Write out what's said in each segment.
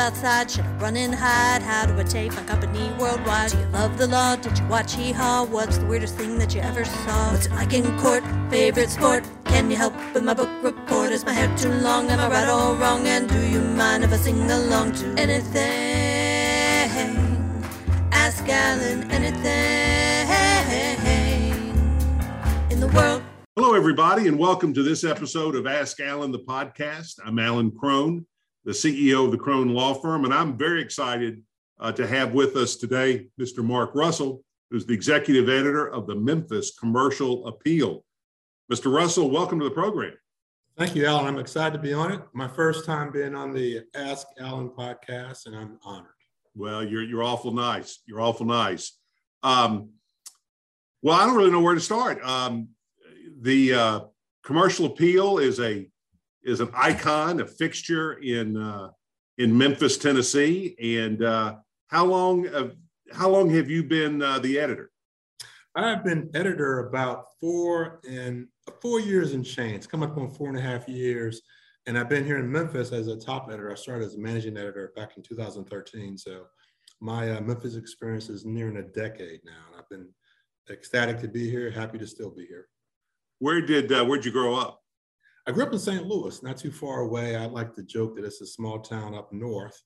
outside? Should I run and hide? How do I take my company worldwide? Do you love the law? Did you watch Hee Haw? What's the weirdest thing that you ever saw? What's it like in court? Favorite sport? Can you help with my book report? Is my hair too long? Am I right or wrong? And do you mind if I sing along to anything? Ask Alan anything in the world. Hello, everybody, and welcome to this episode of Ask Alan, the podcast. I'm Alan Crone, the CEO of the Crone Law Firm, and I'm very excited uh, to have with us today Mr. Mark Russell, who's the executive editor of the Memphis Commercial Appeal. Mr. Russell, welcome to the program. Thank you, Alan. I'm excited to be on it. My first time being on the Ask Alan podcast, and I'm honored. Well, you're you're awful nice. You're awful nice. Um, well, I don't really know where to start. Um, the uh, commercial appeal is a is an icon, a fixture in uh, in Memphis, Tennessee. And uh, how long of, how long have you been uh, the editor? I've been editor about four and four years and change, coming up on four and a half years. And I've been here in Memphis as a top editor. I started as a managing editor back in 2013. So my uh, Memphis experience is nearing a decade now. And I've been ecstatic to be here, happy to still be here. Where did uh, where'd you grow up? I grew up in St. Louis, not too far away. I like to joke that it's a small town up north.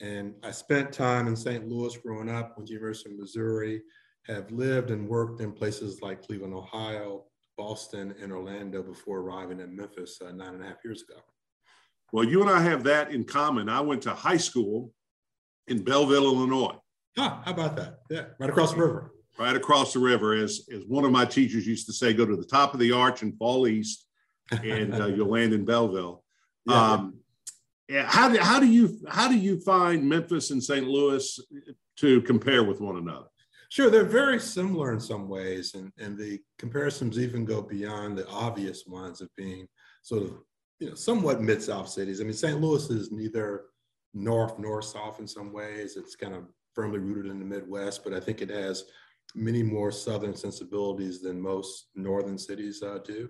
And I spent time in St. Louis growing up with the University of Missouri, have lived and worked in places like Cleveland, Ohio, Boston, and Orlando before arriving in Memphis uh, nine and a half years ago. Well, you and I have that in common. I went to high school in Belleville, Illinois. Ah, how about that? Yeah, right across the river right across the river. As, as one of my teachers used to say, go to the top of the arch and fall east, and uh, you'll land in Belleville. Yeah. Um, how do, how do you how do you find Memphis and St. Louis to compare with one another? Sure, they're very similar in some ways, and, and the comparisons even go beyond the obvious ones of being sort of you know somewhat mid south cities. I mean, St. Louis is neither north nor south in some ways. It's kind of firmly rooted in the Midwest, but I think it has many more southern sensibilities than most northern cities uh, do.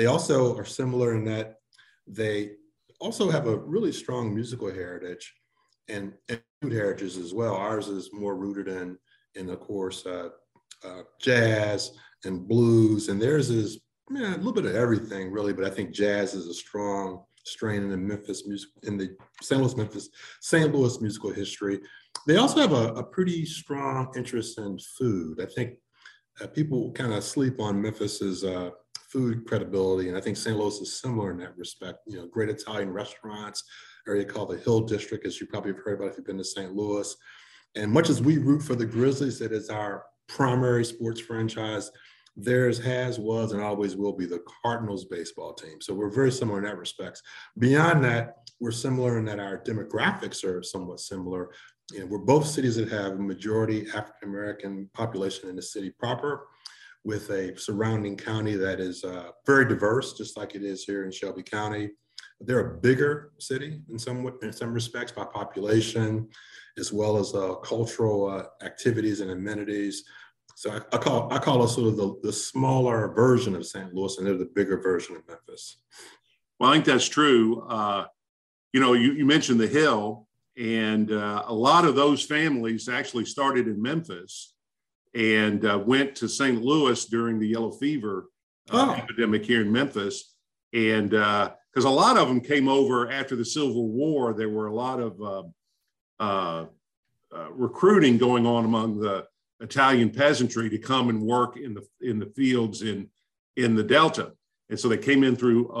They also are similar in that they also have a really strong musical heritage and, and food heritage as well. Ours is more rooted in, in of course, uh, uh, jazz and blues, and theirs is yeah, a little bit of everything really. But I think jazz is a strong strain in the Memphis music in the St. Louis Memphis St. Louis musical history. They also have a, a pretty strong interest in food. I think uh, people kind of sleep on Memphis's uh, food credibility, and I think St. Louis is similar in that respect. You know, great Italian restaurants, area called the Hill District, as you probably have heard about if you've been to St. Louis. And much as we root for the Grizzlies, it is our primary sports franchise. Theirs has, was, and always will be the Cardinals baseball team. So we're very similar in that respect. Beyond that, we're similar in that our demographics are somewhat similar you know, we're both cities that have a majority African American population in the city proper, with a surrounding county that is uh, very diverse, just like it is here in Shelby County. They're a bigger city in some in some respects by population, as well as uh, cultural uh, activities and amenities. So I, I, call I call us sort of the, the smaller version of St. Louis, and they're the bigger version of Memphis. Well, I think that's true. Uh, you know, you, you mentioned the Hill, and uh, a lot of those families actually started in Memphis and uh, went to St. Louis during the yellow fever uh, oh. epidemic here in Memphis. And because uh, a lot of them came over after the Civil War, there were a lot of uh, uh, recruiting going on among the Italian peasantry to come and work in the in the fields in in the Delta. And so they came in through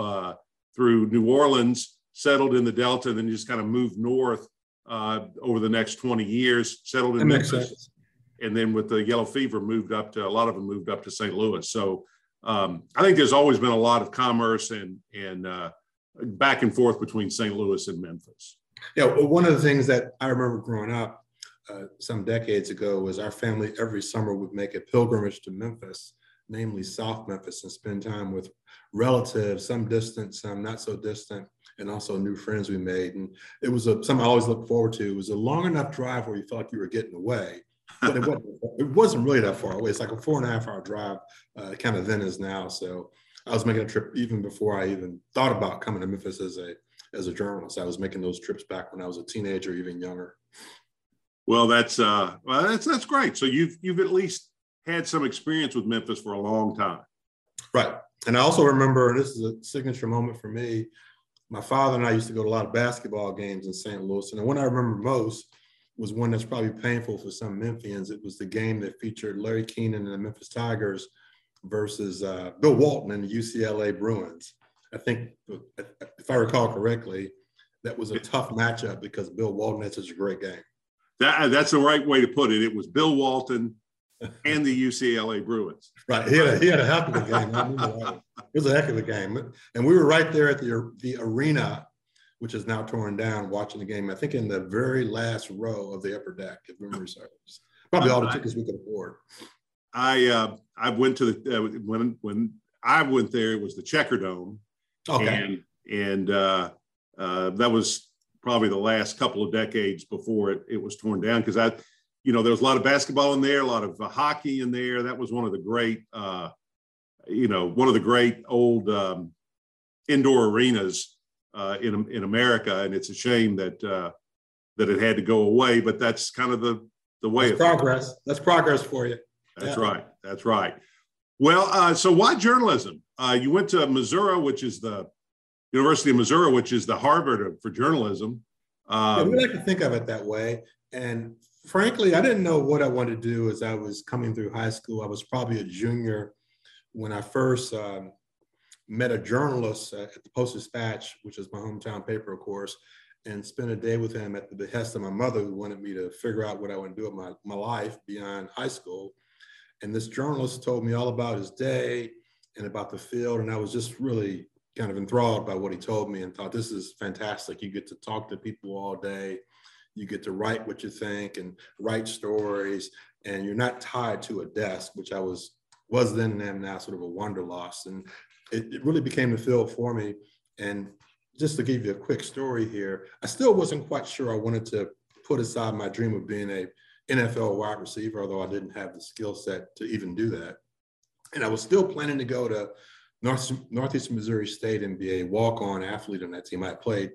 through New Orleans, settled in the Delta, and then just kind of moved north uh, over the next 20 years, settled in Memphis. And then with the yellow fever, moved up to a lot of them moved up to St. Louis. So um, I think there's always been a lot of commerce and and uh, back and forth between St. Louis and Memphis. Yeah, one of the things that I remember growing up uh, some decades ago was our family every summer would make a pilgrimage to Memphis, namely South Memphis, and spend time with relatives, some distant, some not so distant, and also new friends we made. And it was a, something I always looked forward to. It was a long enough drive where you felt like you were getting away, but it wasn't, it wasn't really that far away. It's like a four and a half hour drive, uh, kind of then as now. So I was making a trip even before I even thought about coming to Memphis as a as a journalist. I was making those trips back when I was a teenager, even younger. Well, that's uh, well, that's that's great. So you've you've at least had some experience with Memphis for a long time, right? And I also remember, and this is a signature moment for me. My father and I used to go to a lot of basketball games in St. Louis, and the one I remember most was one that's probably painful for some Memphians. It was the game that featured Larry Kenon and the Memphis Tigers versus uh, Bill Walton and the UCLA Bruins. I think, if I recall correctly, that was a tough matchup because Bill Walton had such a great game. That, that's the right way to put it. It was Bill Walton and the UCLA Bruins. Right. He had a, he had a heck of a game. it was a heck of a game. And we were right there at the, the arena, which is now torn down, watching the game, I think in the very last row of the upper deck, if memory serves. Probably all the tickets we could afford. I uh, I went to the uh, when when I went there, it was the Checkerdome, okay. and and uh, uh, that was probably the last couple of decades before it, it was torn down because I, you know, there was a lot of basketball in there, a lot of uh, hockey in there. That was one of the great, uh, you know, one of the great old um, indoor arenas uh, in in America, and it's a shame that uh, that it had to go away. But that's kind of the the way that's progress. That's progress for you. That's yeah. right. That's right. Well, uh, so why journalism? Uh, you went to Missouri, which is the University of Missouri, which is the Harvard for journalism. Um, yeah, we like to think of it that way. And frankly, I didn't know what I wanted to do as I was coming through high school. I was probably a junior when I first um, met a journalist at the Post Dispatch, which is my hometown paper, of course, and spent a day with him at the behest of my mother, who wanted me to figure out what I to do with my, my life beyond high school. And this journalist told me all about his day and about the field. And I was just really kind of enthralled by what he told me and thought, this is fantastic. You get to talk to people all day. You get to write what you think and write stories. And you're not tied to a desk, which I was was then and am now sort of a wanderlust. And it, it really became the field for me. And just to give you a quick story here, I still wasn't quite sure I wanted to put aside my dream of being a NFL wide receiver, although I didn't have the skill set to even do that. And I was still planning to go to North, Northeast Missouri State and be a walk-on athlete on that team. I played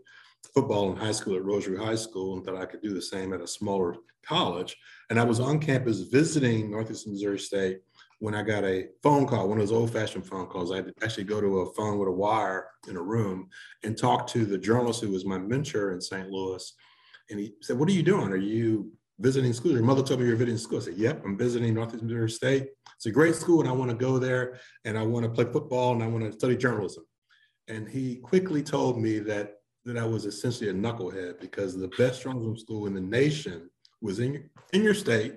football in high school at Rosary High School and thought I could do the same at a smaller college. And I was on campus visiting Northeast Missouri State when I got a phone call, one of those old-fashioned phone calls. I'd actually go to a phone with a wire in a room and talk to the journalist who was my mentor in St. Louis. And he said, what are you doing? Are you visiting school. Your mother told me you're visiting school. I said, Yep, I'm visiting Northeast Missouri State. It's a great school, and I want to go there and I want to play football and I want to study journalism. And he quickly told me that that I was essentially a knucklehead because the best journalism school in the nation was in in your state.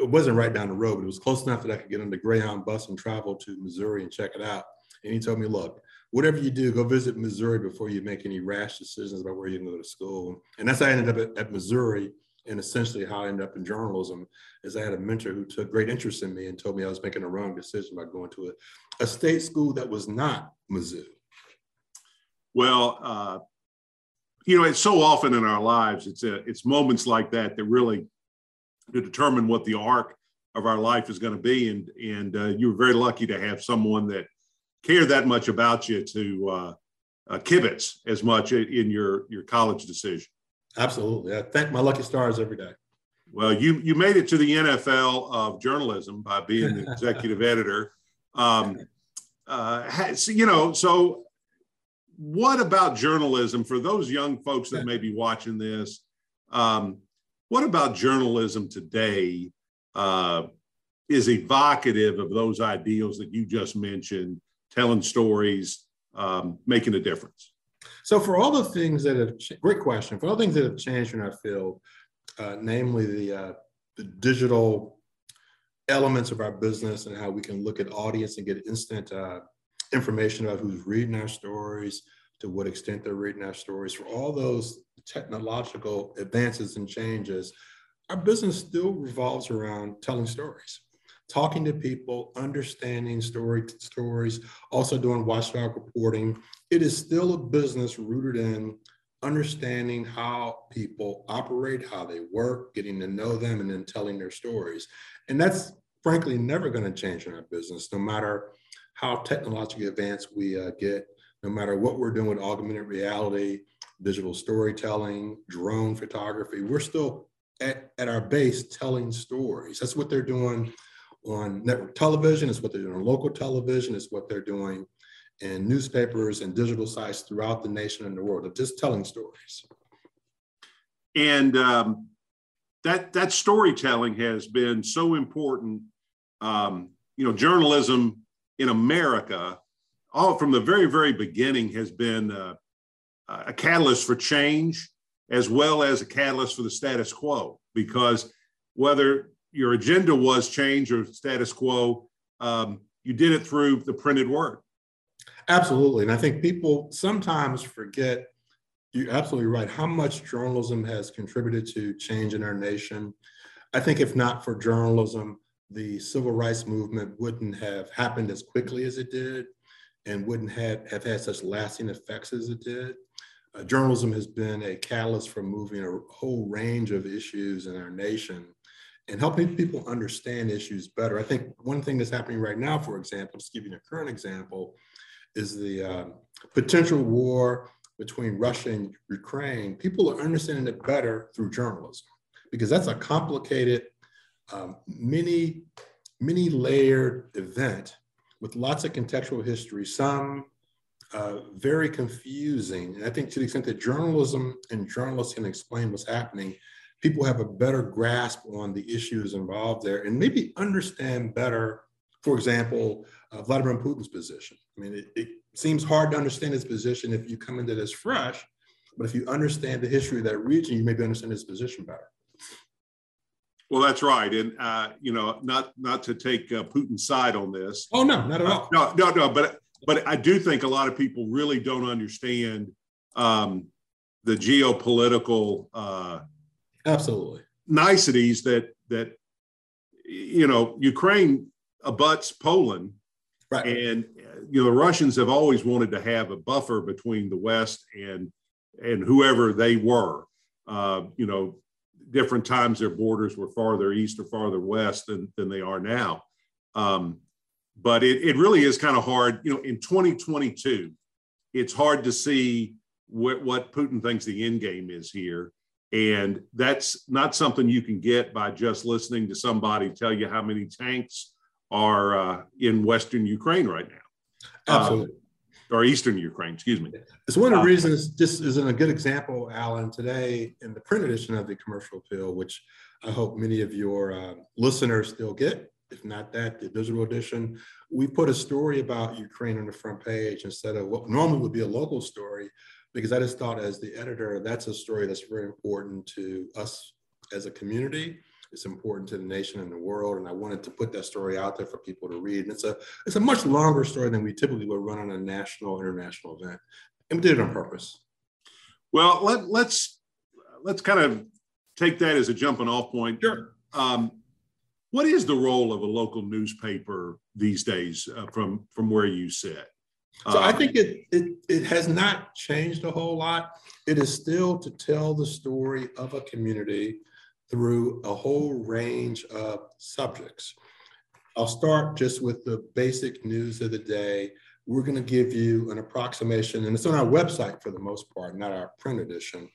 It wasn't right down the road, but it was close enough that I could get on the Greyhound bus and travel to Missouri and check it out. And he told me, look, whatever you do, go visit Missouri before you make any rash decisions about where you can go to school. And that's how I ended up at, at Missouri and essentially how I ended up in journalism is I had a mentor who took great interest in me and told me I was making a wrong decision by going to a, a state school that was not Mizzou. Well, uh, you know, it's so often in our lives, it's a, it's moments like that that really determine what the arc of our life is going to be. And and uh, you were very lucky to have someone that cared that much about you to uh, uh, kibitz as much in your your college decision. Absolutely. I thank my lucky stars every day. Well, you you made it to the NFL of journalism by being the executive editor. Um, uh, you know, so what about journalism for those young folks that may be watching this? Um, what about journalism today uh, is evocative of those ideals that you just mentioned, telling stories, um, making a difference? So for all the things that have, great question, for all the things that have changed in our field, uh, namely the, uh, the digital elements of our business and how we can look at audience and get instant uh, information about who's reading our stories, to what extent they're reading our stories, for all those technological advances and changes, our business still revolves around telling stories talking to people, understanding story stories, also doing watchdog reporting. It is still a business rooted in understanding how people operate, how they work, getting to know them, and then telling their stories. And that's frankly never going to change in our business, no matter how technologically advanced we uh, get. no matter what we're doing with augmented reality, digital storytelling, drone photography, we're still at, at our base telling stories. That's what they're doing on network television, it's what they're doing on local television, it's what they're doing in newspapers and digital sites throughout the nation and the world of just telling stories. And um, that that storytelling has been so important. Um, you know, journalism in America, all from the very very beginning, has been uh, a catalyst for change as well as a catalyst for the status quo. Because whether your agenda was change or status quo, um, you did it through the printed word. Absolutely, and I think people sometimes forget you're absolutely right. How much journalism has contributed to change in our nation? I think if not for journalism, the civil rights movement wouldn't have happened as quickly as it did and wouldn't have, have had such lasting effects as it did. Uh, journalism has been a catalyst for moving a whole range of issues in our nation and helping people understand issues better. I think one thing that's happening right now, for example, just giving a current example, is the uh, potential war between Russia and Ukraine, people are understanding it better through journalism because that's a complicated, um, many, many layered event with lots of contextual history, some uh, very confusing. And I think to the extent that journalism and journalists can explain what's happening, people have a better grasp on the issues involved there and maybe understand better, for example, uh, Vladimir Putin's position. I mean, it, it seems hard to understand his position if you come into this fresh, but if you understand the history of that region, you maybe understand his position better. Well, that's right, and uh, you know, not not to take uh, Putin's side on this. Oh no, not at all. Uh, no, no, no. But but I do think a lot of people really don't understand um, the geopolitical uh, absolutely niceties that that you know Ukraine abuts Poland, right? And you know the Russians have always wanted to have a buffer between the West and and whoever they were. Uh, you know, different times their borders were farther east or farther west than than they are now. Um, but it, it really is kind of hard. You know, in 2022, it's hard to see what, what Putin thinks the end game is here. And that's not something you can get by just listening to somebody tell you how many tanks are uh, in Western Ukraine right now. Absolutely. Uh, or Eastern Ukraine, excuse me. It's one of the uh, reasons this isn't a good example, Alan, today in the print edition of the commercial appeal, which I hope many of your uh, listeners still get. If not that, the digital edition, we put a story about Ukraine on the front page instead of what normally would be a local story, because I just thought as the editor, that's a story that's very important to us as a community it's important to the nation and the world. And I wanted to put that story out there for people to read. And it's a it's a much longer story than we typically would run on a national international event. And we did it on purpose. Well, let, let's let's kind of take that as a jumping off point. Sure. Um, what is the role of a local newspaper these days uh, from from where you sit? So um, I think it, it it has not changed a whole lot. It is still to tell the story of a community through a whole range of subjects. I'll start just with the basic news of the day. We're going to give you an approximation, and it's on our website for the most part, not our print edition,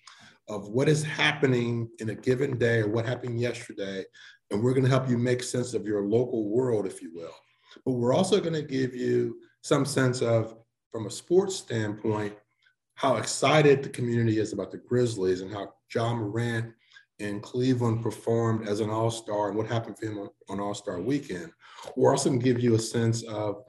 of what is happening in a given day or what happened yesterday. And we're going to help you make sense of your local world, if you will. But we're also going to give you some sense of, from a sports standpoint, how excited the community is about the Grizzlies and how Ja Morant in Cleveland performed as an all star and what happened for him on, All Star weekend. We're also going to give you a sense of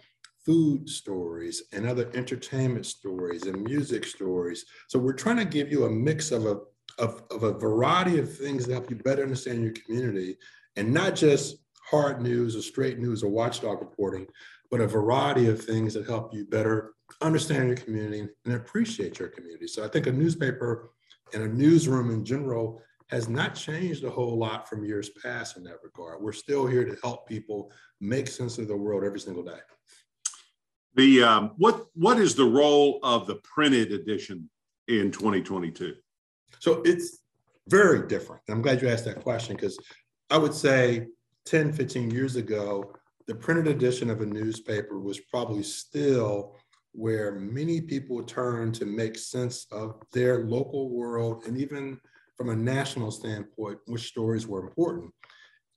food stories and other entertainment stories and music stories. So we're trying to give you a mix of a of, of a variety of things that help you better understand your community and not just hard news or straight news or watchdog reporting, but a variety of things that help you better understand your community and appreciate your community. So I think a newspaper and a newsroom in general has not changed a whole lot from years past in that regard. We're still here to help people make sense of the world every single day. The um, what what is the role of the printed edition in 2022? So it's very different. I'm glad you asked that question because I would say 10, 15 years ago, the printed edition of a newspaper was probably still where many people turn to make sense of their local world and even from a national standpoint, which stories were important.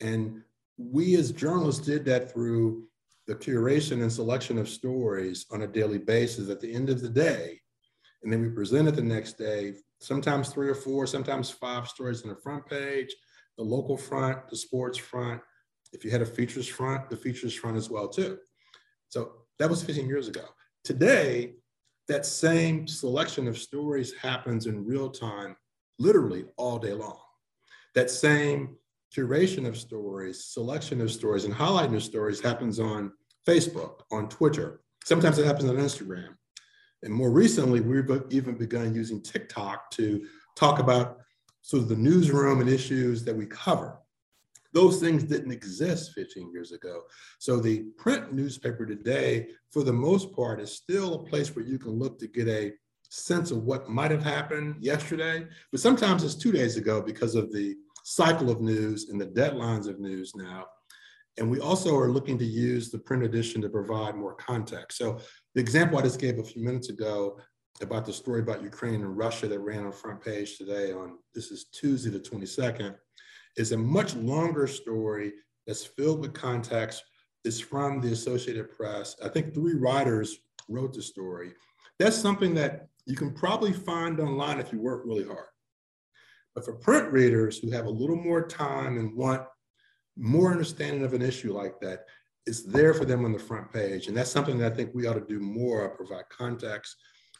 And we as journalists did that through the curation and selection of stories on a daily basis at the end of the day. And then we presented the next day, sometimes three or four, sometimes five stories on the front page, the local front, the sports front. If you had a features front, the features front as well too. So that was 15 years ago. Today, that same selection of stories happens in real time, literally all day long. That same curation of stories, selection of stories, and highlighting of stories happens on Facebook, on Twitter. Sometimes it happens on Instagram. And more recently, we've even begun using TikTok to talk about of the newsroom and issues that we cover. Those things didn't exist 15 years ago. So the print newspaper today, for the most part, is still a place where you can look to get a sense of what might have happened yesterday. But sometimes it's two days ago because of the cycle of news and the deadlines of news now. And we also are looking to use the print edition to provide more context. So the example I just gave a few minutes ago about the story about Ukraine and Russia that ran on front page today on this is Tuesday the 22nd is a much longer story that's filled with context. It's from the Associated Press. I think three writers wrote the story. That's something that you can probably find online if you work really hard. But for print readers who have a little more time and want more understanding of an issue like that, it's there for them on the front page. And that's something that I think we ought to do more provide context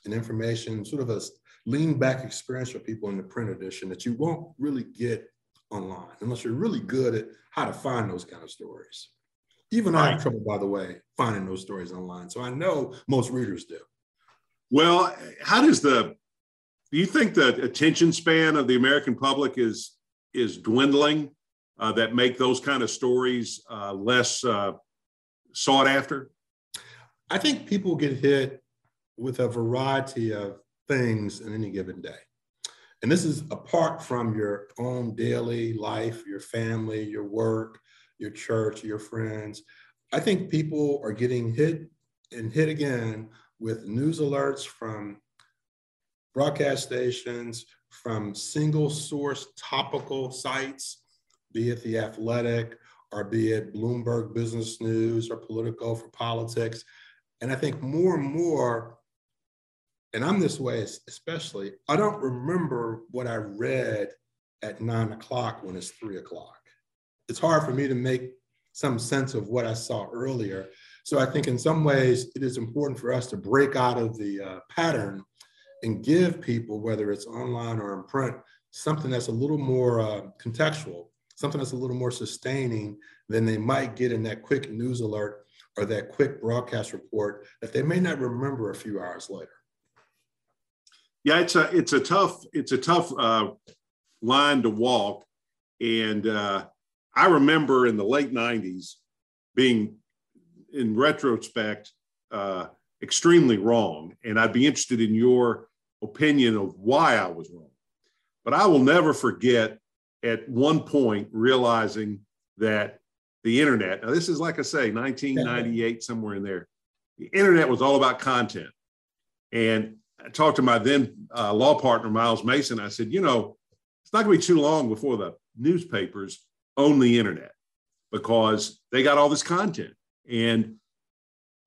and information, sort of a lean back experience for people in the print edition that you won't really get online unless you're really good at how to find those kind of stories. Even right. I have trouble, by the way, finding those stories online. So I know most readers do. Well, how does the do you think the attention span of the American public is is dwindling uh, that make those kind of stories uh, less uh, sought after? I think people get hit with a variety of things in any given day. And this is apart from your own daily life, your family, your work, your church, your friends. I think people are getting hit and hit again with news alerts from broadcast stations, from single source topical sites, be it The Athletic or be it Bloomberg Business News or Politico for politics. And I think more and more and I'm this way especially, I don't remember what I read at nine o'clock when it's three o'clock. It's hard for me to make some sense of what I saw earlier. So I think in some ways it is important for us to break out of the uh, pattern and give people, whether it's online or in print, something that's a little more uh, contextual, something that's a little more sustaining than they might get in that quick news alert or that quick broadcast report that they may not remember a few hours later. Yeah, it's a it's a tough it's a tough uh, line to walk, and uh, I remember in the late '90s being, in retrospect, uh, extremely wrong, and I'd be interested in your opinion of why I was wrong. But I will never forget at one point realizing that the internet. Now, this is like I say, 1998, somewhere in there. The internet was all about content, and I talked to my then uh, law partner, Miles Mason. I said, you know, it's not going to be too long before the newspapers own the internet because they got all this content. And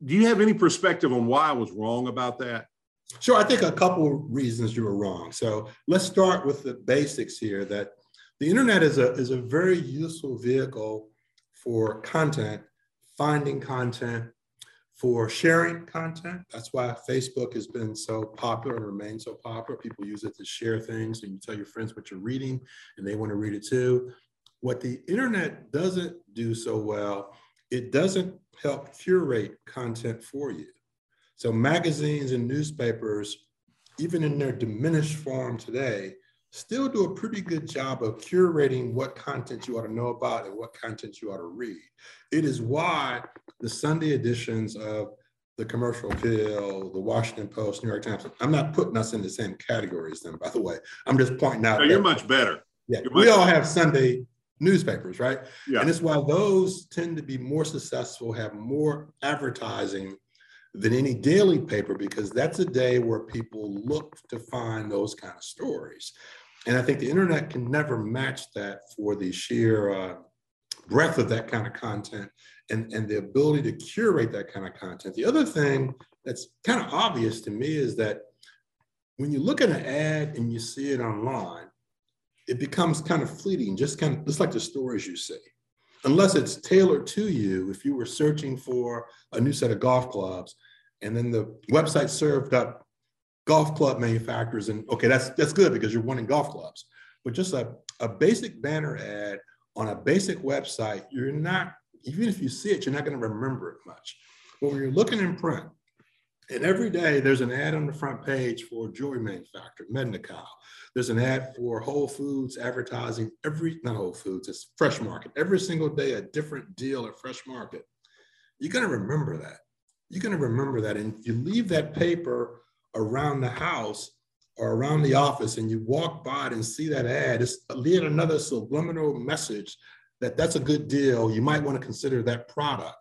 do you have any perspective on why I was wrong about that? Sure. I think a couple reasons you were wrong. So let's start with the basics here that the internet is a, is a very useful vehicle for content, finding content, for sharing content. That's why Facebook has been so popular and remains so popular. People use it to share things and you tell your friends what you're reading and they want to read it too. What the internet doesn't do so well, it doesn't help curate content for you. So magazines and newspapers, even in their diminished form today, still do a pretty good job of curating what content you ought to know about and what content you ought to read. It is why the Sunday editions of the Commercial Appeal, the Washington Post, New York Times, I'm not putting us in the same categories then, by the way. I'm just pointing out. No, you're much better. Yeah, we all have Sunday newspapers, right? Yeah. And it's why those tend to be more successful, have more advertising than any daily paper because that's a day where people look to find those kind of stories. And I think the internet can never match that for the sheer uh, breadth of that kind of content and, and the ability to curate that kind of content. The other thing that's kind of obvious to me is that when you look at an ad and you see it online, it becomes kind of fleeting, just kind of just like the stories you see. Unless it's tailored to you, if you were searching for a new set of golf clubs, and then the website served up golf club manufacturers, and okay, that's that's good because you're wanting golf clubs. But just a, a basic banner ad on a basic website, you're not, even if you see it, you're not going to remember it much. But when you're looking in print, and every day there's an ad on the front page for jewelry manufacturer, Mednikow. There's an ad for Whole Foods advertising every, not Whole Foods, it's Fresh Market. Every single day, a different deal at Fresh Market. You're going to remember that. You're going to remember that. And if you leave that paper around the house or around the office and you walk by it and see that ad, it's yet another subliminal message that that's a good deal. You might want to consider that product.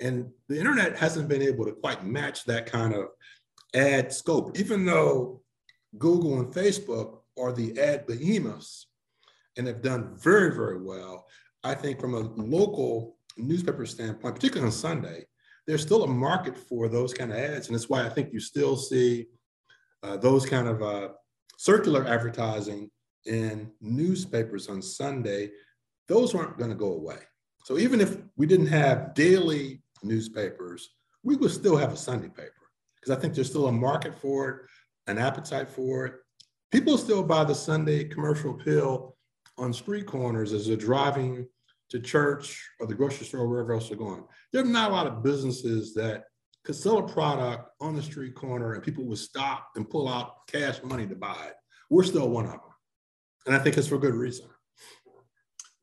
And the internet hasn't been able to quite match that kind of ad scope, even though Google and Facebook are the ad behemoths and have done very, very well. I think from a local newspaper standpoint, particularly on Sunday, there's still a market for those kind of ads. And that's why I think you still see uh, those kind of uh, circular advertising in newspapers on Sunday. Those aren't going to go away. So even if we didn't have daily newspapers, we would still have a Sunday paper because I think there's still a market for it, an appetite for it. People still buy the Sunday commercial appeal on street corners as they're driving to church or the grocery store, or wherever else they're going. There's not a lot of businesses that could sell a product on the street corner and people would stop and pull out cash money to buy it. We're still one of them. And I think it's for good reason.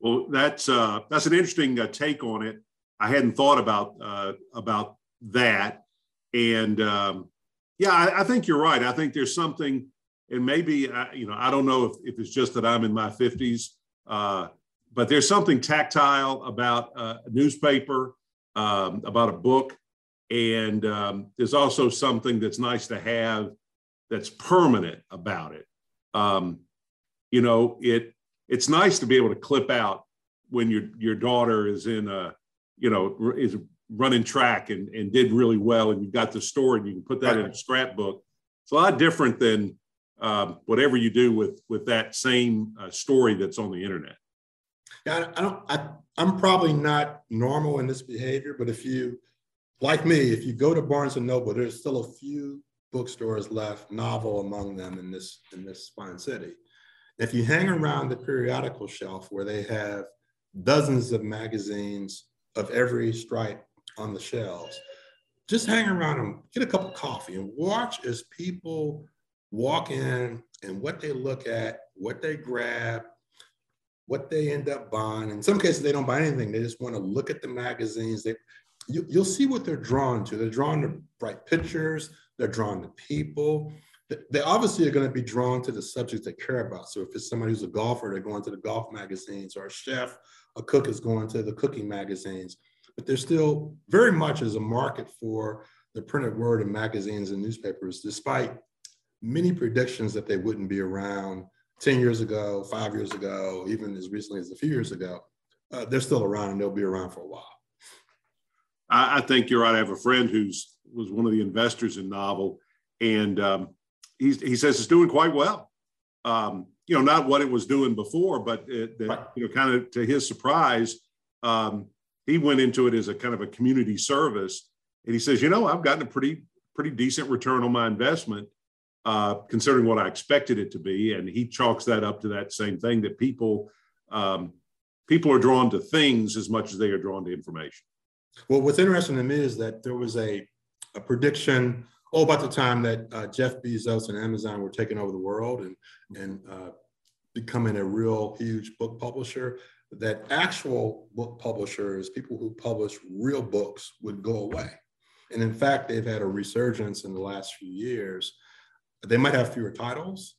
Well, that's uh, that's an interesting uh, take on it. I hadn't thought about uh, about that, and um, yeah, I, I, think you're right. I think there's something, and maybe uh, you know, I don't know if, if it's just that I'm in my 50s, uh, but there's something tactile about a newspaper, um, about a book, and um, there's also something that's nice to have that's permanent about it. Um, you know, it it's nice to be able to clip out when your your daughter is in a you know, is running track and, and did really well, and you've got the story, and you can put that right. in a scrapbook. It's a lot different than um, whatever you do with with that same uh, story that's on the internet. Yeah, I don't. I, I'm probably not normal in this behavior, but if you, like me, if you go to Barnes and Noble, there's still a few bookstores left, novel among them in this in this fine city. If you hang around the periodical shelf where they have dozens of magazines of every stripe on the shelves. Just hang around them, get a cup of coffee, and watch as people walk in and what they look at, what they grab, what they end up buying. In some cases, they don't buy anything. They just want to look at the magazines. They, you, will see what they're drawn to. They're drawn to bright pictures. They're drawn to people. They obviously are going to be drawn to the subjects they care about. So if it's somebody who's a golfer, they're going to the golf magazines, or a chef a cook is going to the cooking magazines, but there still very much as a market for the printed word in magazines and newspapers, despite many predictions that they wouldn't be around 10 years ago, five years ago, even as recently as a few years ago. Uh, they're still around and they'll be around for a while. I, I, think you're right. I have a friend who's was one of the investors in Novel, and um, he says it's doing quite well. Um, you know, not what it was doing before, but it, that, right. you know, kind of to his surprise, um, he went into it as a kind of a community service, and he says, you know, I've gotten a pretty pretty decent return on my investment, uh, considering what I expected it to be, and he chalks that up to that same thing that people um, people are drawn to things as much as they are drawn to information. Well, what's interesting to me is that there was a a prediction oh, about the time that uh, Jeff Bezos and Amazon were taking over the world and, and uh, becoming a real huge book publisher, that actual book publishers, people who publish real books, would go away. And in fact, they've had a resurgence in the last few years. They might have fewer titles,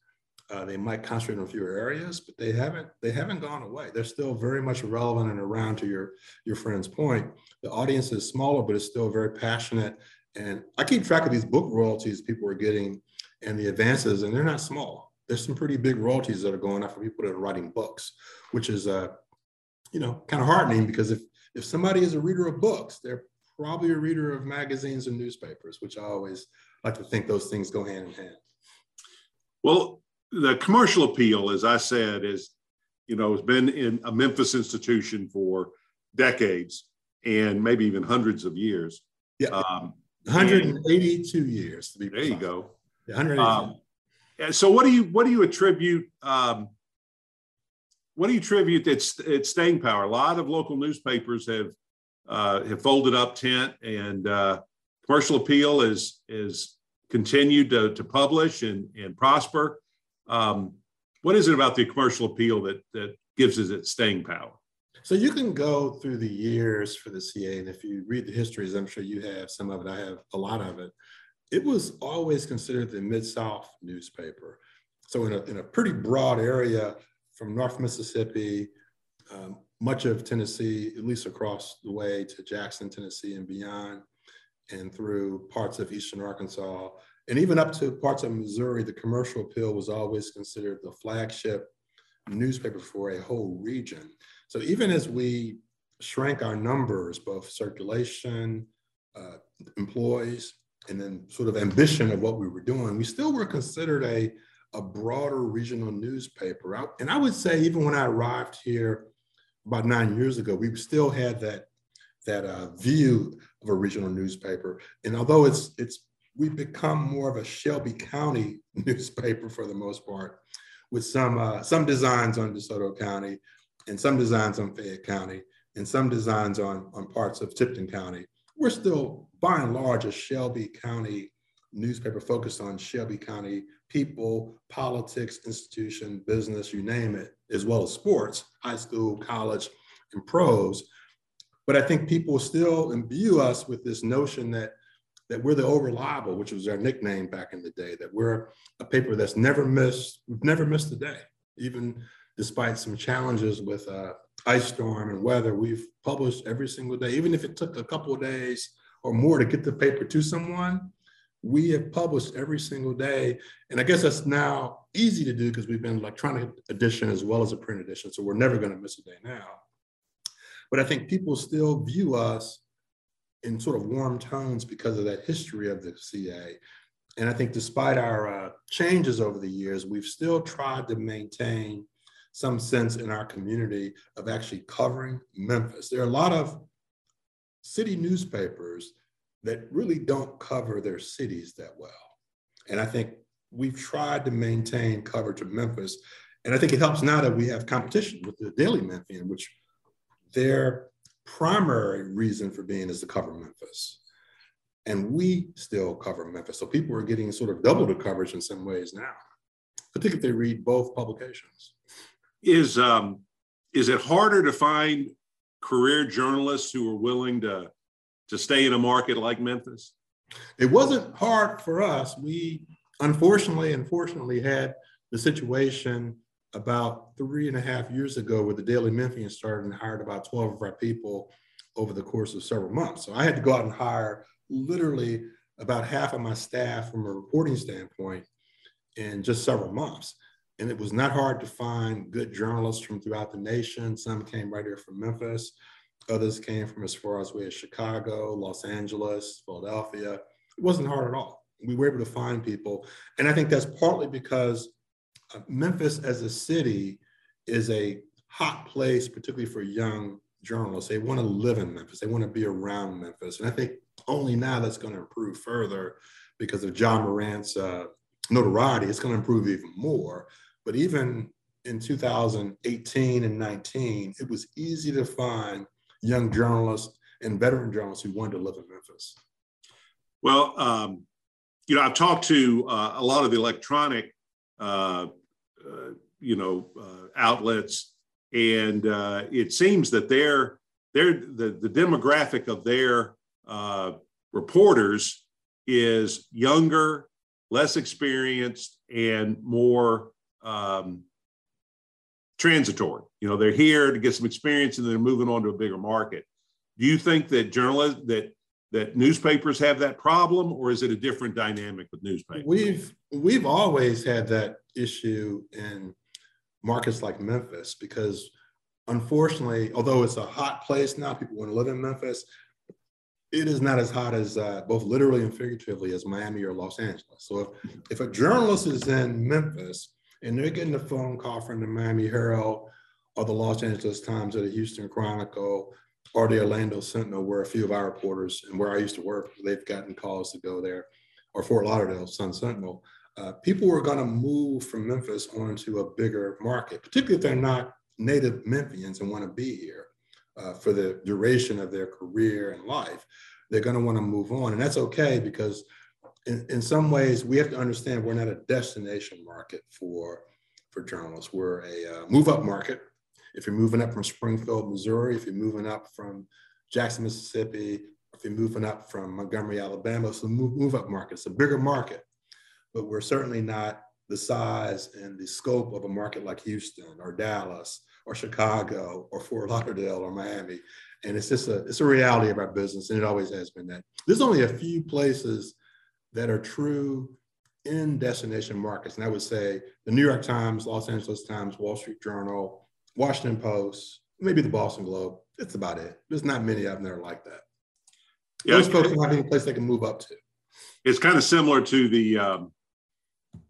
uh, they might concentrate on fewer areas, but they haven't they haven't gone away. They're still very much relevant and around. To your your friend's point, the audience is smaller, but it's still very passionate And I keep track of these book royalties people are getting and the advances, and they're not small. There's some pretty big royalties that are going out for people that are writing books, which is, uh, you know, kind of heartening because if if somebody is a reader of books, they're probably a reader of magazines and newspapers, which I always like to think those things go hand in hand. Well, the commercial appeal, as I said, is you know has been in a Memphis institution for decades and maybe even hundreds of years. Yeah. Um, 182 and, years to be there you go 182 um, so what do you what do you attribute um, what do you attribute its its staying power a lot of local newspapers have uh, have folded up tent and uh, commercial appeal is is continued to, to publish and and prosper um, what is it about the commercial appeal that that gives it its staying power so you can go through the years for the CA, and if you read the histories, I'm sure you have some of it. I have a lot of it. It was always considered the Mid South newspaper. So in a, in a pretty broad area from North Mississippi, um, much of Tennessee, at least across the way to Jackson, Tennessee, and beyond, and through parts of Eastern Arkansas, and even up to parts of Missouri, the commercial appeal was always considered the flagship newspaper for a whole region. So even as we shrank our numbers, both circulation, uh, employees, and then sort of ambition of what we were doing, we still were considered a, a broader regional newspaper. I, and I would say even when I arrived here about nine years ago, we still had that that uh, view of a regional newspaper. And although it's it's we've become more of a Shelby County newspaper for the most part, with some uh, some designs on DeSoto County, and some designs on Fayette County, and some designs on, on parts of Tipton County. We're still, by and large, a Shelby County newspaper focused on Shelby County people, politics, institution, business, you name it, as well as sports, high school, college, and pros. But I think people still imbue us with this notion that that we're the old reliable, which was our nickname back in the day, that we're a paper that's never missed, we've never missed a day, even despite some challenges with uh, ice storm and weather, we've published every single day. Even if it took a couple of days or more to get the paper to someone, we have published every single day. And I guess that's now easy to do because we've been electronic edition as well as a print edition. So we're never going to miss a day now. But I think people still view us in sort of warm tones because of that history of the CA. And I think despite our uh, changes over the years, we've still tried to maintain some sense in our community of actually covering Memphis. There are a lot of city newspapers that really don't cover their cities that well. And I think we've tried to maintain coverage of Memphis. And I think it helps now that we have competition with the Daily Memphian, which their primary reason for being is to cover Memphis. And we still cover Memphis. So people are getting sort of double the coverage in some ways now, particularly if they read both publications is um, is it harder to find career journalists who are willing to to stay in a market like Memphis? It wasn't hard for us. We unfortunately, unfortunately, had the situation about three and a half years ago where the Daily Memphian started and hired about 12 of our people over the course of several months. So I had to go out and hire literally about half of my staff from a reporting standpoint in just several months and it was not hard to find good journalists from throughout the nation. Some came right here from Memphis, others came from as far as way as Chicago, Los Angeles, Philadelphia. It wasn't hard at all. We were able to find people, and I think that's partly because Memphis as a city is a hot place, particularly for young journalists. They want to live in Memphis. They want to be around Memphis, and I think only now that's going to improve further because of Ja Morant's uh, notoriety. It's going to improve even more. But even in 2018 and 19, it was easy to find young journalists and veteran journalists who wanted to live in Memphis. Well, um, you know, I've talked to uh, a lot of the electronic, uh, you know, uh, outlets, and uh, it seems that they're, they're the, the demographic of their uh, reporters is younger, less experienced, and more um, transitory. You know, they're here to get some experience and they're moving on to a bigger market. Do you think that journalists that that newspapers have that problem, or is it a different dynamic with newspapers? We've we've always had that issue in markets like Memphis because unfortunately, although it's a hot place now, people want to live in Memphis. It is not as hot as uh, both literally and figuratively as Miami or Los Angeles. So if, if a journalist is in Memphis and they're getting a phone call from the Miami Herald or the Los Angeles Times or the Houston Chronicle or the Orlando Sentinel, where a few of our reporters and where I used to work, they've gotten calls to go there, or Fort Lauderdale Sun Sentinel. Uh, people were going to move from Memphis onto a bigger market, particularly if they're not native Memphians and want to be here uh, for the duration of their career and life. They're going to want to move on, and that's okay because in, in some ways we have to understand we're not a destination market for for journalists. We're a uh, move up market if you're moving up from Springfield, Missouri, if you're moving up from Jackson, Mississippi, if you're moving up from Montgomery, Alabama, it's a move, move up market. It's a bigger market, but we're certainly not the size and the scope of a market like Houston or Dallas or Chicago or Fort Lauderdale or Miami. And it's just a it's a reality of our business, and it always has been that. There's only a few places that are true in destination markets, and I would say the New York Times, Los Angeles Times, Wall Street Journal, Washington Post, maybe the Boston Globe. That's about it. There's not many of them that are like that. Yeah, Those folks don't have any place they can move up to. It's kind of similar to the um,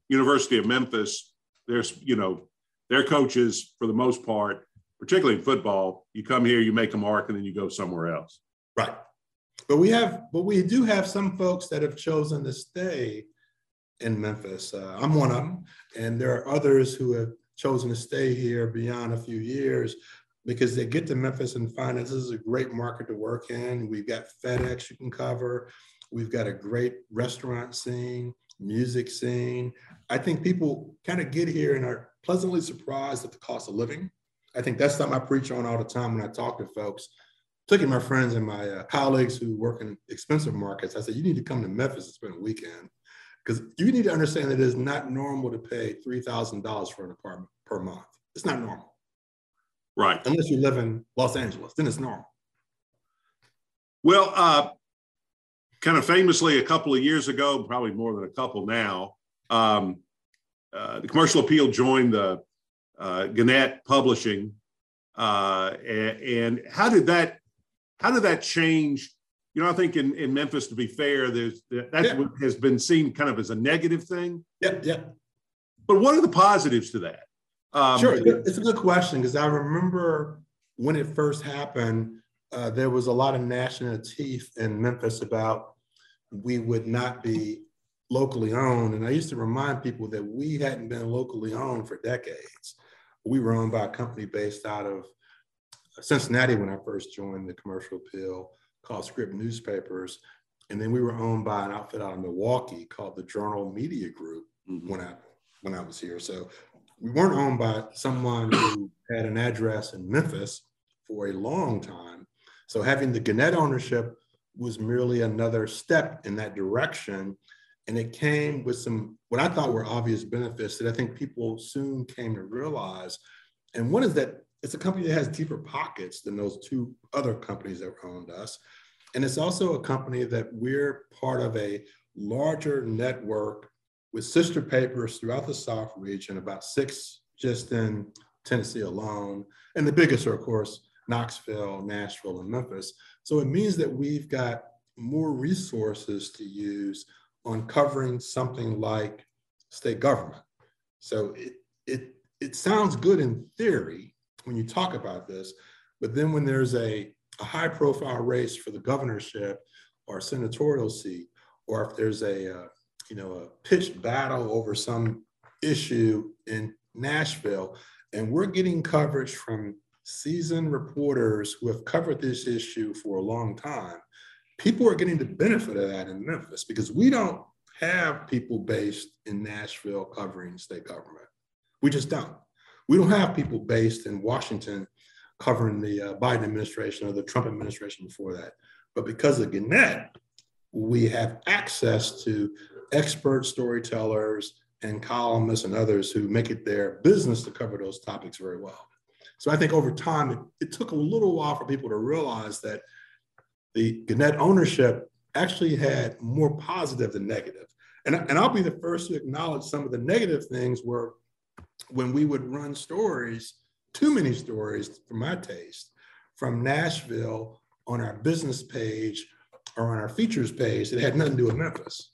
University of Memphis. There's, you know, their coaches for the most part, particularly in football, you come here, you make a mark, and then you go somewhere else. Right. But we have, but we do have some folks that have chosen to stay in Memphis. Uh, I'm one of them, and there are others who have chosen to stay here beyond a few years because they get to Memphis and find that this is a great market to work in. We've got FedEx you can cover. We've got a great restaurant scene, music scene. I think people kind of get here and are pleasantly surprised at the cost of living. I think that's something I preach on all the time when I talk to folks, particularly my friends and my uh, colleagues who work in expensive markets. I said, you need to come to Memphis and spend a weekend because you need to understand that it is not normal to pay $3,000 for an apartment per month. It's not normal. Right. Unless you live in Los Angeles, then it's normal. Well, uh, kind of famously, a couple of years ago, probably more than a couple now, um, uh, the commercial appeal joined the uh, Gannett Publishing. Uh, and, and, how did that how did that change you know, I think in, in Memphis, to be fair, there's that yeah. has been seen kind of as a negative thing. Yeah, yeah. But what are the positives to that? Um, sure, it's a good question because I remember when it first happened, uh, there was a lot of national teeth in Memphis about we would not be locally owned, and I used to remind people that we hadn't been locally owned for decades. We were owned by a company based out of Cincinnati when I first joined the commercial appeal called Scripps Newspapers. And then we were owned by an outfit out of Milwaukee called the Journal Media Group mm-hmm. when I when I was here. So we weren't owned by someone who had an address in Memphis for a long time. So having the Gannett ownership was merely another step in that direction. And it came with some what I thought were obvious benefits that I think people soon came to realize. And one is that it's a company that has deeper pockets than those two other companies that owned us. And it's also a company that we're part of a larger network with sister papers throughout the South region, about six just in Tennessee alone. And the biggest are, of course, Knoxville, Nashville, and Memphis. So it means that we've got more resources to use on covering something like state government. So it, it, it sounds good in theory, when you talk about this. But then when there's a, a high profile race for the governorship or senatorial seat, or if there's a, uh, you know, a pitched battle over some issue in Nashville, and we're getting coverage from seasoned reporters who have covered this issue for a long time, people are getting the benefit of that in Memphis because we don't have people based in Nashville covering state government. We just don't. We don't have people based in Washington covering the uh, Biden administration or the Trump administration before that. But because of Gannett, we have access to expert storytellers and columnists and others who make it their business to cover those topics very well. So I think over time, it, it took a little while for people to realize that the Gannett ownership actually had more positive than negative. And, and I'll be the first to acknowledge some of the negative things were when we would run stories, too many stories for my taste, from Nashville on our business page or on our features page that had nothing to do with Memphis.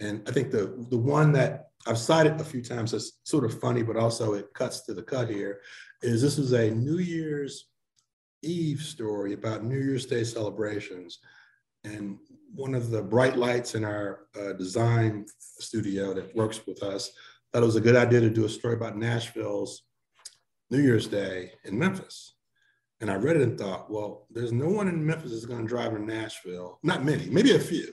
And I think the, the one that I've cited a few times that's sort of funny, but also it cuts to the cut here, is this is a New Year's Eve story about New Year's Day celebrations. And one of the bright lights in our uh, design studio that works with us thought it was a good idea to do a story about Nashville's New Year's Day in Memphis. And I read it and thought, well, there's no one in Memphis that's going to drive to Nashville. Not many, maybe a few.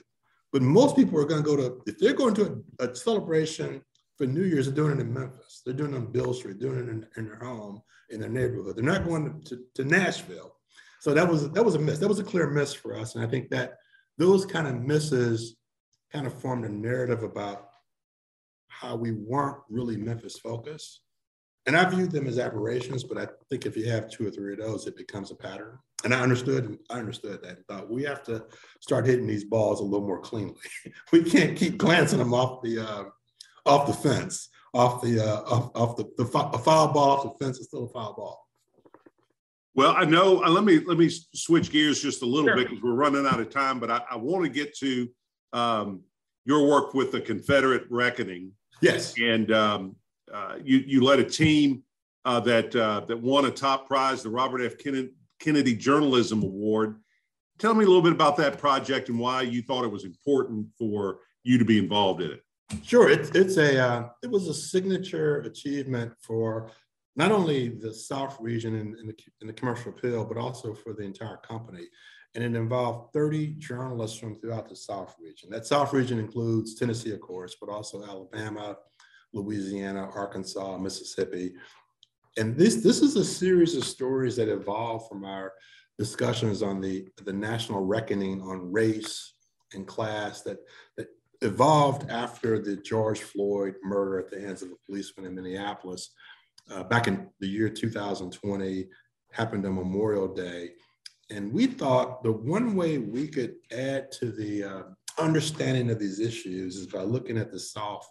But most people are going to go to, if they're going to a, a celebration for New Year's, they're doing it in Memphis. They're doing it on Beale Street, doing it in, in, their home, in their neighborhood. They're not going to, to Nashville. So that was that was a miss. That was a clear miss for us. And I think that those kind of misses kind of formed a narrative about how we weren't really Memphis focused. And I viewed them as aberrations, but I think if you have two or three of those, it becomes a pattern. And I understood, I understood that. and thought we have to start hitting these balls a little more cleanly. we can't keep glancing them off the uh, off the fence, off the uh, off, off the, the a foul ball off the fence is still a foul ball. Well, I know. Uh, let me let me switch gears just a little sure. bit because we're running out of time. But I, I want to get to um, your work with the Confederate Reckoning. Yes, and um, uh, you you led a team uh, that uh, that won a top prize, the Robert F. Kennedy, Kennedy Journalism Award. Tell me a little bit about that project and why you thought it was important for you to be involved in it. Sure, it's it's a uh, it was a signature achievement for not only the South region in, in, the, the commercial appeal, but also for the entire company. And it involved 30 journalists from throughout the South region. That South region includes Tennessee, of course, but also Alabama, Louisiana, Arkansas, Mississippi. And this, this is a series of stories that evolved from our discussions on the, the national reckoning on race and class that, that evolved after the George Floyd murder at the hands of a policeman in Minneapolis uh, back in the year 2020, happened on Memorial Day. And we thought the one way we could add to the uh, understanding of these issues is by looking at the South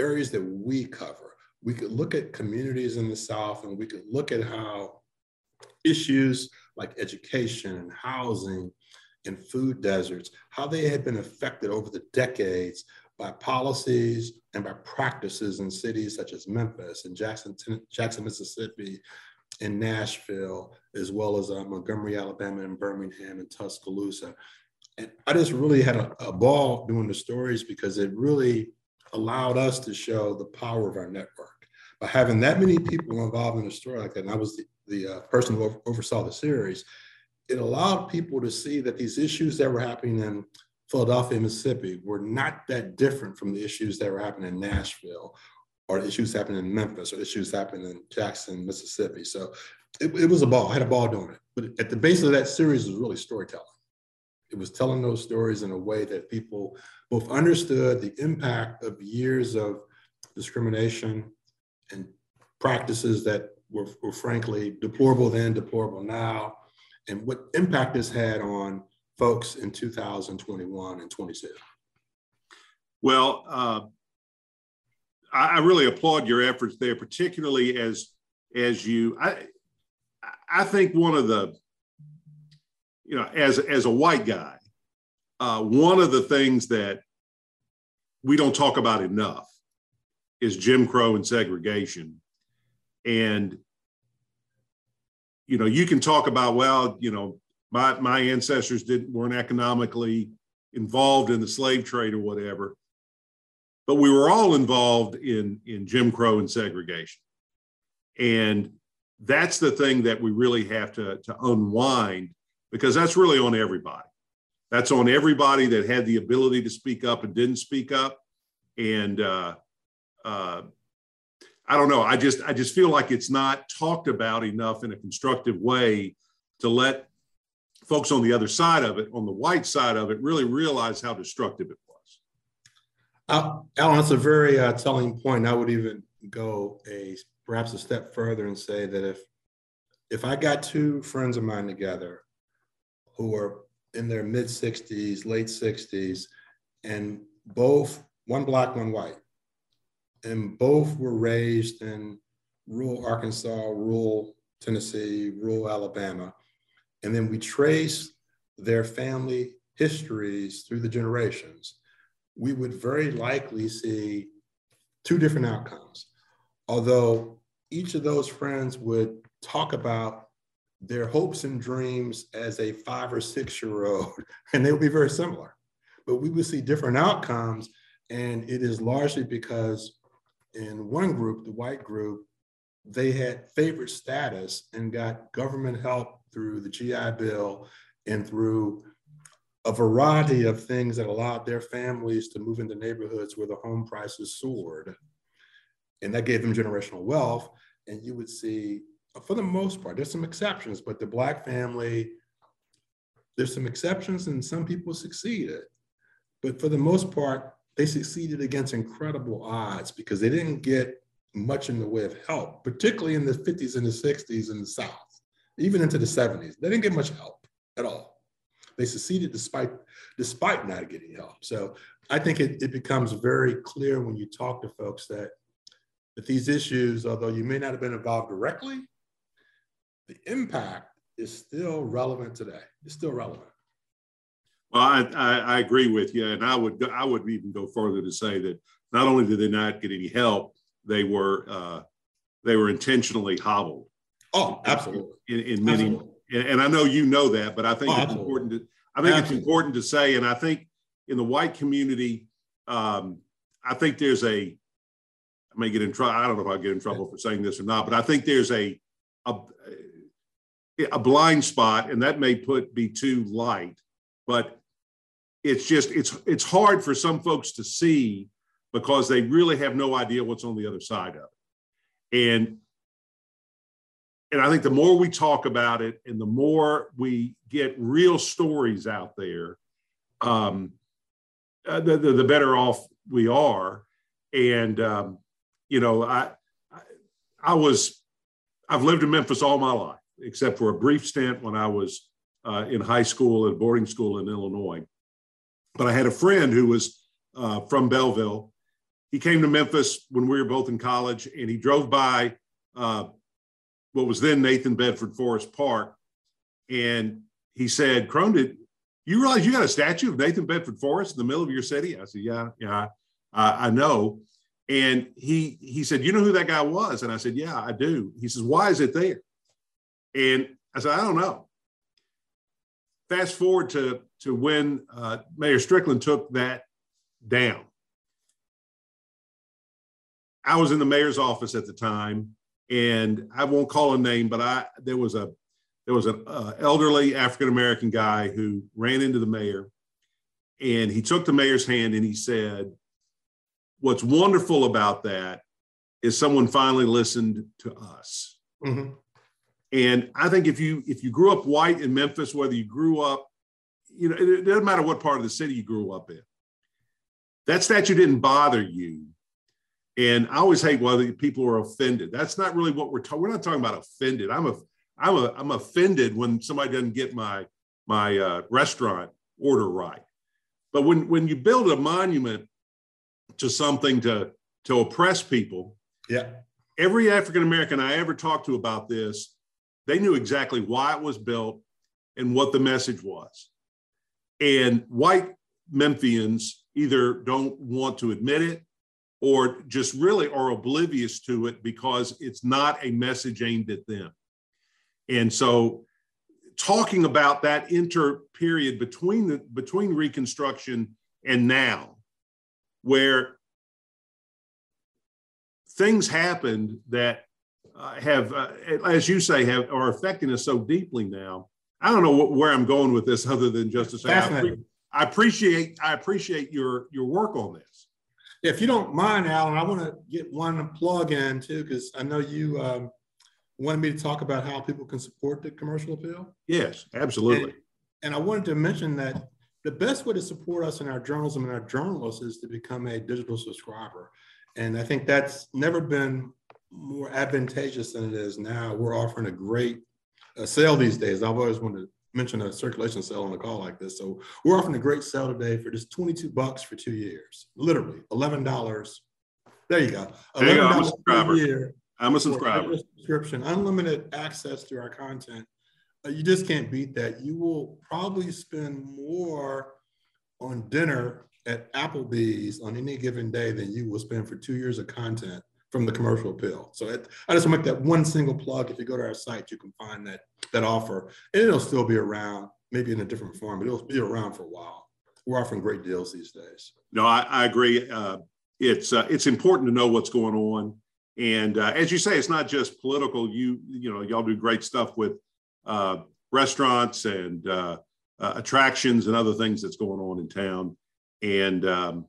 areas that we cover. We could look at communities in the South and we could look at how issues like education and housing and food deserts, how they had been affected over the decades by policies and by practices in cities such as Memphis and Jackson, Jackson, Mississippi, and Nashville, as well as uh, Montgomery, Alabama, and Birmingham and Tuscaloosa. And I just really had a, a ball doing the stories because it really allowed us to show the power of our network. By having that many people involved in a story like that, and I was the, the uh, person who oversaw the series, it allowed people to see that these issues that were happening in Philadelphia, Mississippi were not that different from the issues that were happening in Nashville or issues happening in Memphis or issues happening in Jackson, Mississippi. So it, it was a ball. I had a ball doing it. But at the base of that series was really storytelling. It was telling those stories in a way that people both understood the impact of years of discrimination and practices that were, were frankly deplorable then, deplorable now, and what impact this had on folks in 2021 and 22? Well, uh, I, I, really applaud your efforts there, particularly as as you. I I think one of the you know as as a white guy, uh, one of the things that we don't talk about enough is Jim Crow and segregation, and you know you can talk about well you know my my ancestors didn't weren't economically involved in the slave trade or whatever but we were all involved in in jim crow and segregation. And that's the thing that we really have to to unwind because that's really on everybody. That's on everybody that had the ability to speak up and didn't speak up. And uh, uh, i don't know. I just i just feel like it's not talked about enough in a constructive way to let folks on the other side of it, on the white side of it, really realize how destructive it was. Uh, Alan, that's a very uh, telling point. I would even go a perhaps a step further and say that if if I got two friends of mine together who are in their mid 60s, late 60s, and both one black, one white. And both were raised in rural Arkansas, rural Tennessee, rural Alabama. And then we trace their family histories through the generations. We would very likely see two different outcomes. Although each of those friends would talk about their hopes and dreams as a five or six year old, and they would be very similar. But we would see different outcomes. And it is largely because in one group, the white group, they had favorite status and got government help through the GI Bill and through a variety of things that allowed their families to move into neighborhoods where the home prices soared. And that gave them generational wealth. And you would see, for the most part, there's some exceptions, but the Black family, there's some exceptions and some people succeeded. But for the most part, they succeeded against incredible odds because they didn't get much in the way of help, particularly in the 50s and the 60s in the South, even into the 70s. They didn't get much help at all. They succeeded despite despite not getting help. So I think it, it becomes very clear when you talk to folks that that these issues, although you may not have been involved directly, the impact is still relevant today. It's still relevant. Well, I, I, I, agree with you, and I would I would even go further to say that not only did they not get any help, they were uh, they were intentionally hobbled. Oh, absolutely. In, in many, absolutely. And, I know you know that, but I think oh, it's important to I think absolutely. it's important to say, and I think in the white community, um, I think there's a I may get in trouble. I don't know if I get in trouble for saying this or not, but I think there's a a, a blind spot, and that may put be too light, but it's just it's it's hard for some folks to see because they really have no idea what's on the other side of it. And and I think the more we talk about it and the more we get real stories out there, um, uh, the, the, the, better off we are. And, um, you know, I, I, I, was, I've lived in Memphis all my life, except for a brief stint when I was uh, in high school and boarding school in Illinois. But I had a friend who was uh, from Belleville he came to Memphis when we were both in college, and he drove by uh, what was then Nathan Bedford Forrest Park, and he said, "Crone, did you realize you got a statue of Nathan Bedford Forrest in the middle of your city?" I said, "Yeah, yeah, I, I know." And he he said, "You know who that guy was?" And I said, "Yeah, I do." He says, "Why is it there?" And I said, "I don't know." Fast forward to to when uh, Mayor Strickland took that down I was in the mayor's office at the time, and I won't call a name, but I there was a there was an uh, elderly African American guy who ran into the mayor, and he took the mayor's hand and he said, "What's wonderful about that is someone finally listened to us." Mm-hmm. And I think if you if you grew up white in Memphis, whether you grew up, you know, it, it doesn't matter what part of the city you grew up in, that statue didn't bother you and I always hate whether people are offended. That's not really what we're talking. We're not talking about offended. I'm a I'm a I'm offended when somebody doesn't get my my uh, restaurant order right. But when when you build a monument to something to to oppress people, yeah. Every African American I ever talked to about this, they knew exactly why it was built and what the message was. And white Memphians either don't want to admit it or just really are oblivious to it because it's not a message aimed at them. And so talking about that inter period between the between reconstruction and now where things happened that uh, have uh, as you say have are affecting us so deeply now. I don't know what, where i'm going with this other than just to say I, pre- I appreciate i appreciate your your work on this if you don't mind, Alan, I want to get one plug in too, because I know you um, wanted me to talk about how people can support the commercial appeal. Yes, absolutely. And, and I wanted to mention that the best way to support us in our journalism and our journalists is to become a digital subscriber. And I think that's never been more advantageous than it is now. We're offering a great uh, sale these days. I've always wanted to mention a circulation sale on a call like this. So we're offering a great sale today for just 22 bucks for two years, literally $11. There you go. There you go. I'm a $11 subscriber. year I'm a subscriber. subscription, unlimited access to our content. Uh, you just can't beat that. You will probably spend more on dinner at Applebee's on any given day than you will spend for two years of content from the commercial appeal. So it, I just make that one single plug. If you go to our site, you can find that that offer, and it'll still be around, maybe in a different form, but it'll be around for a while. We're offering great deals these days. No, I, I agree. Uh, it's uh, it's important to know what's going on, and uh, as you say, it's not just political. You you know, y'all do great stuff with uh, restaurants and uh, uh, attractions and other things that's going on in town, and um,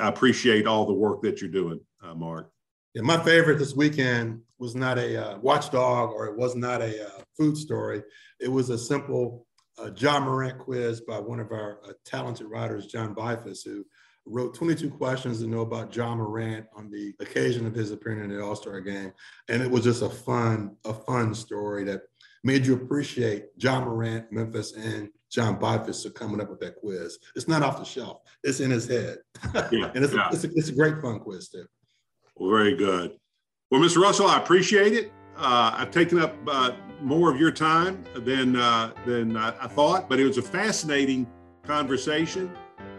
I appreciate all the work that you're doing, Mark. Yeah, my favorite this weekend was not a uh, watchdog or it was not a uh, food story. It was a simple uh, Ja Morant quiz by one of our uh, talented writers, John Beifuss, who wrote 22 questions to know about Ja Morant on the occasion of his appearance in the All-Star game. And it was just a fun, a fun story that made you appreciate Ja Morant, Memphis, and John Beifuss for coming up with that quiz. It's not off the shelf. It's in his head. Yeah, and it's, yeah. a, it's, a, it's a great fun quiz too. Well, very good. Well, Mr. Russell, I appreciate it. Uh, I've taken up uh, more of your time than uh, than I, I thought, but it was a fascinating conversation.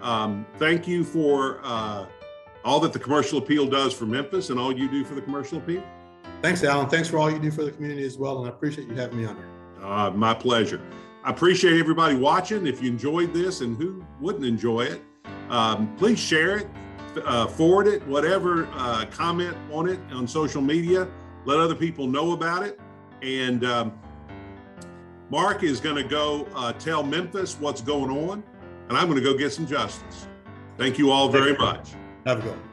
Um, thank you for uh, all that the commercial appeal does for Memphis and all you do for the commercial appeal. Thanks, Alan. Thanks for all you do for the community as well. And I appreciate you having me on here. Uh, my pleasure. I appreciate everybody watching. If you enjoyed this, and who wouldn't enjoy it, um, please share it, uh, forward it, whatever, uh, comment on it on social media. Let other people know about it. And um, Mark is going to go uh, tell Memphis what's going on, and I'm going to go get some justice. Thank you all very much. Have a good one.